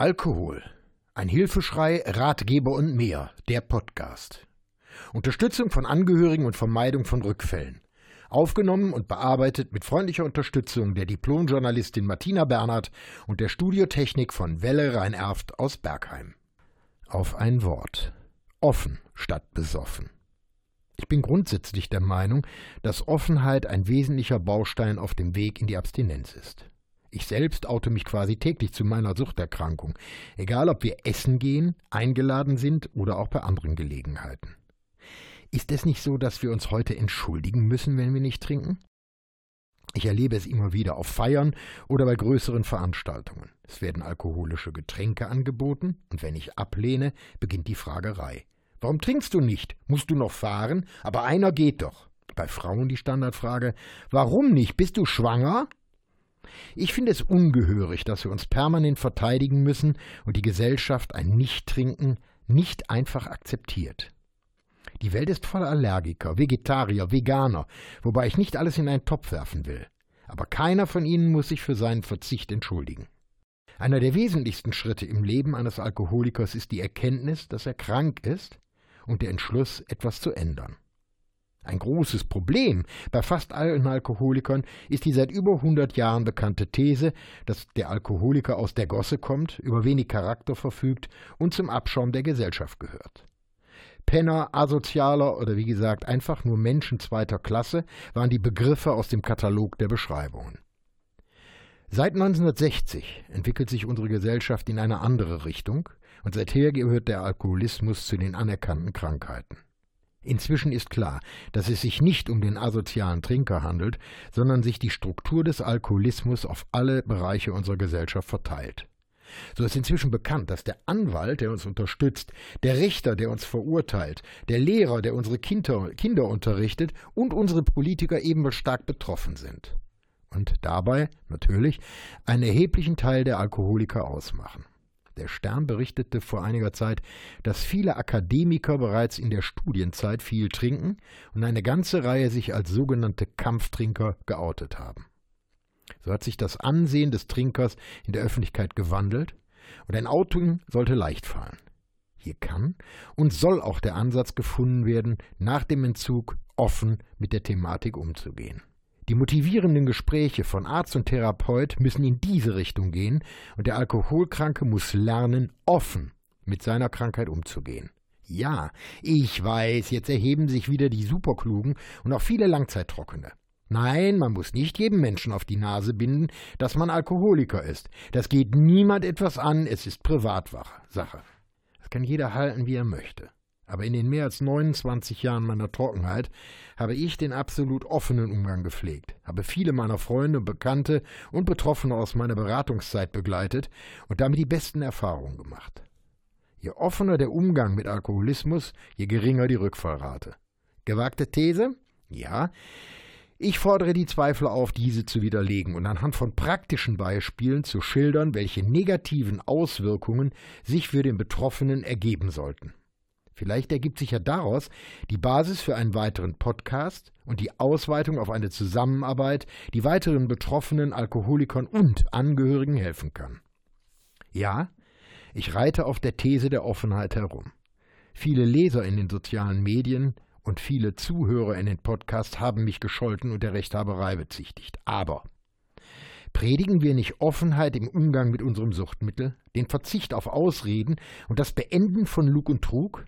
Alkohol. Ein Hilfeschrei, Ratgeber und mehr. Der Podcast. Unterstützung von Angehörigen und Vermeidung von Rückfällen. Aufgenommen und bearbeitet mit freundlicher Unterstützung der Diplomjournalistin Martina Bernhard und der Studiotechnik von Welle Rhein-Erft aus Bergheim. Auf ein Wort. Offen statt besoffen. Ich bin grundsätzlich der Meinung, dass Offenheit ein wesentlicher Baustein auf dem Weg in die Abstinenz ist. Ich selbst oute mich quasi täglich zu meiner Suchterkrankung, egal ob wir essen gehen, eingeladen sind oder auch bei anderen Gelegenheiten. Ist es nicht so, dass wir uns heute entschuldigen müssen, wenn wir nicht trinken? Ich erlebe es immer wieder auf Feiern oder bei größeren Veranstaltungen. Es werden alkoholische Getränke angeboten, und wenn ich ablehne, beginnt die Fragerei. Warum trinkst du nicht? Musst du noch fahren? Aber einer geht doch. Bei Frauen die Standardfrage Warum nicht? Bist du schwanger? Ich finde es ungehörig, dass wir uns permanent verteidigen müssen und die Gesellschaft ein Nichttrinken nicht einfach akzeptiert. Die Welt ist voller Allergiker, Vegetarier, Veganer, wobei ich nicht alles in einen Topf werfen will. Aber keiner von ihnen muss sich für seinen Verzicht entschuldigen. Einer der wesentlichsten Schritte im Leben eines Alkoholikers ist die Erkenntnis, dass er krank ist und der Entschluss, etwas zu ändern. Ein großes Problem bei fast allen Alkoholikern ist die seit über 100 Jahren bekannte These, dass der Alkoholiker aus der Gosse kommt, über wenig Charakter verfügt und zum Abschaum der Gesellschaft gehört. Penner, Asozialer oder wie gesagt einfach nur Menschen zweiter Klasse waren die Begriffe aus dem Katalog der Beschreibungen. Seit 1960 entwickelt sich unsere Gesellschaft in eine andere Richtung und seither gehört der Alkoholismus zu den anerkannten Krankheiten. Inzwischen ist klar, dass es sich nicht um den asozialen Trinker handelt, sondern sich die Struktur des Alkoholismus auf alle Bereiche unserer Gesellschaft verteilt. So ist inzwischen bekannt, dass der Anwalt, der uns unterstützt, der Richter, der uns verurteilt, der Lehrer, der unsere Kinder, Kinder unterrichtet und unsere Politiker ebenso stark betroffen sind. Und dabei, natürlich, einen erheblichen Teil der Alkoholiker ausmachen. Der Stern berichtete vor einiger Zeit, dass viele Akademiker bereits in der Studienzeit viel trinken und eine ganze Reihe sich als sogenannte Kampftrinker geoutet haben. So hat sich das Ansehen des Trinkers in der Öffentlichkeit gewandelt und ein Outing sollte leicht fallen. Hier kann und soll auch der Ansatz gefunden werden, nach dem Entzug offen mit der Thematik umzugehen. Die motivierenden Gespräche von Arzt und Therapeut müssen in diese Richtung gehen und der Alkoholkranke muss lernen, offen mit seiner Krankheit umzugehen. Ja, ich weiß, jetzt erheben sich wieder die Superklugen und auch viele Langzeittrockene. Nein, man muss nicht jedem Menschen auf die Nase binden, dass man Alkoholiker ist. Das geht niemand etwas an, es ist Privatsache. Das kann jeder halten, wie er möchte. Aber in den mehr als 29 Jahren meiner Trockenheit habe ich den absolut offenen Umgang gepflegt, habe viele meiner Freunde, Bekannte und Betroffene aus meiner Beratungszeit begleitet und damit die besten Erfahrungen gemacht. Je offener der Umgang mit Alkoholismus, je geringer die Rückfallrate. Gewagte These? Ja. Ich fordere die Zweifler auf, diese zu widerlegen und anhand von praktischen Beispielen zu schildern, welche negativen Auswirkungen sich für den Betroffenen ergeben sollten. Vielleicht ergibt sich ja daraus die Basis für einen weiteren Podcast und die Ausweitung auf eine Zusammenarbeit, die weiteren betroffenen Alkoholikern und Angehörigen helfen kann. Ja, ich reite auf der These der Offenheit herum. Viele Leser in den sozialen Medien und viele Zuhörer in den Podcasts haben mich gescholten und der Rechthaberei bezichtigt. Aber Predigen wir nicht Offenheit im Umgang mit unserem Suchtmittel, den Verzicht auf Ausreden und das Beenden von Lug und Trug?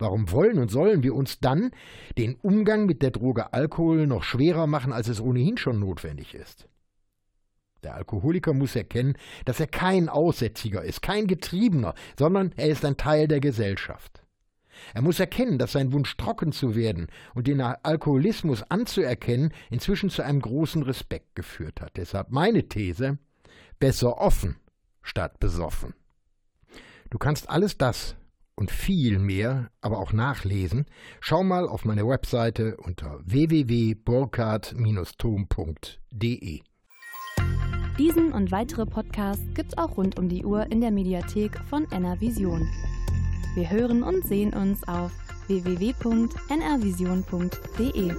Warum wollen und sollen wir uns dann den Umgang mit der Droge Alkohol noch schwerer machen, als es ohnehin schon notwendig ist? Der Alkoholiker muss erkennen, dass er kein Aussätziger ist, kein Getriebener, sondern er ist ein Teil der Gesellschaft. Er muss erkennen, dass sein Wunsch trocken zu werden und den Alkoholismus anzuerkennen inzwischen zu einem großen Respekt geführt hat. Deshalb meine These, besser offen statt besoffen. Du kannst alles das, und viel mehr, aber auch nachlesen, schau mal auf meine Webseite unter www.burkhard-tom.de. Diesen und weitere Podcasts gibt's auch rund um die Uhr in der Mediathek von NRVision. Wir hören und sehen uns auf www.nrvision.de.